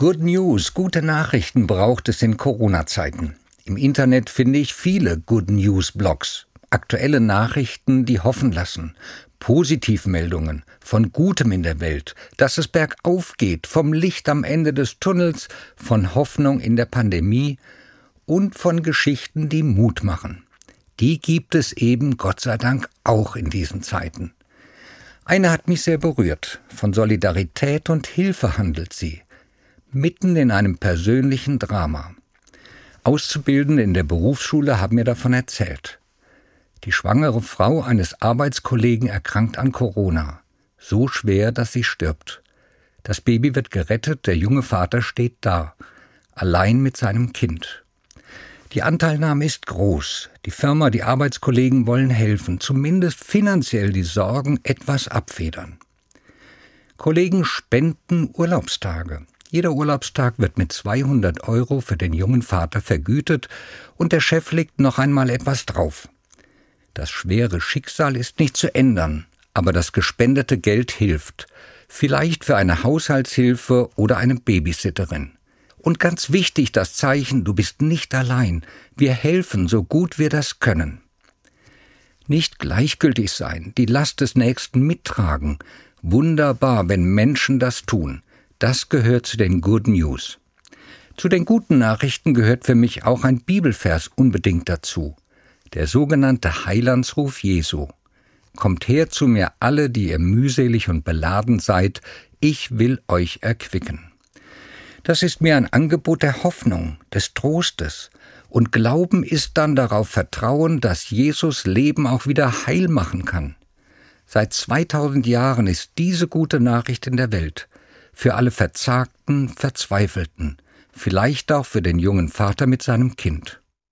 Good News, gute Nachrichten braucht es in Corona-Zeiten. Im Internet finde ich viele Good News Blogs. Aktuelle Nachrichten, die hoffen lassen. Positivmeldungen von Gutem in der Welt, dass es bergauf geht, vom Licht am Ende des Tunnels, von Hoffnung in der Pandemie und von Geschichten, die Mut machen. Die gibt es eben Gott sei Dank auch in diesen Zeiten. Eine hat mich sehr berührt. Von Solidarität und Hilfe handelt sie mitten in einem persönlichen Drama. Auszubildende in der Berufsschule haben mir davon erzählt. Die schwangere Frau eines Arbeitskollegen erkrankt an Corona. So schwer, dass sie stirbt. Das Baby wird gerettet, der junge Vater steht da, allein mit seinem Kind. Die Anteilnahme ist groß. Die Firma, die Arbeitskollegen wollen helfen, zumindest finanziell die Sorgen etwas abfedern. Kollegen spenden Urlaubstage. Jeder Urlaubstag wird mit 200 Euro für den jungen Vater vergütet und der Chef legt noch einmal etwas drauf. Das schwere Schicksal ist nicht zu ändern, aber das gespendete Geld hilft, vielleicht für eine Haushaltshilfe oder eine Babysitterin. Und ganz wichtig das Zeichen, du bist nicht allein, wir helfen so gut wir das können. Nicht gleichgültig sein, die Last des Nächsten mittragen, wunderbar, wenn Menschen das tun, das gehört zu den Good News. Zu den guten Nachrichten gehört für mich auch ein Bibelvers unbedingt dazu. Der sogenannte Heilandsruf Jesu. Kommt her zu mir alle, die ihr mühselig und beladen seid, ich will euch erquicken. Das ist mir ein Angebot der Hoffnung, des Trostes, und Glauben ist dann darauf Vertrauen, dass Jesus Leben auch wieder heil machen kann. Seit 2000 Jahren ist diese gute Nachricht in der Welt für alle Verzagten, Verzweifelten, vielleicht auch für den jungen Vater mit seinem Kind.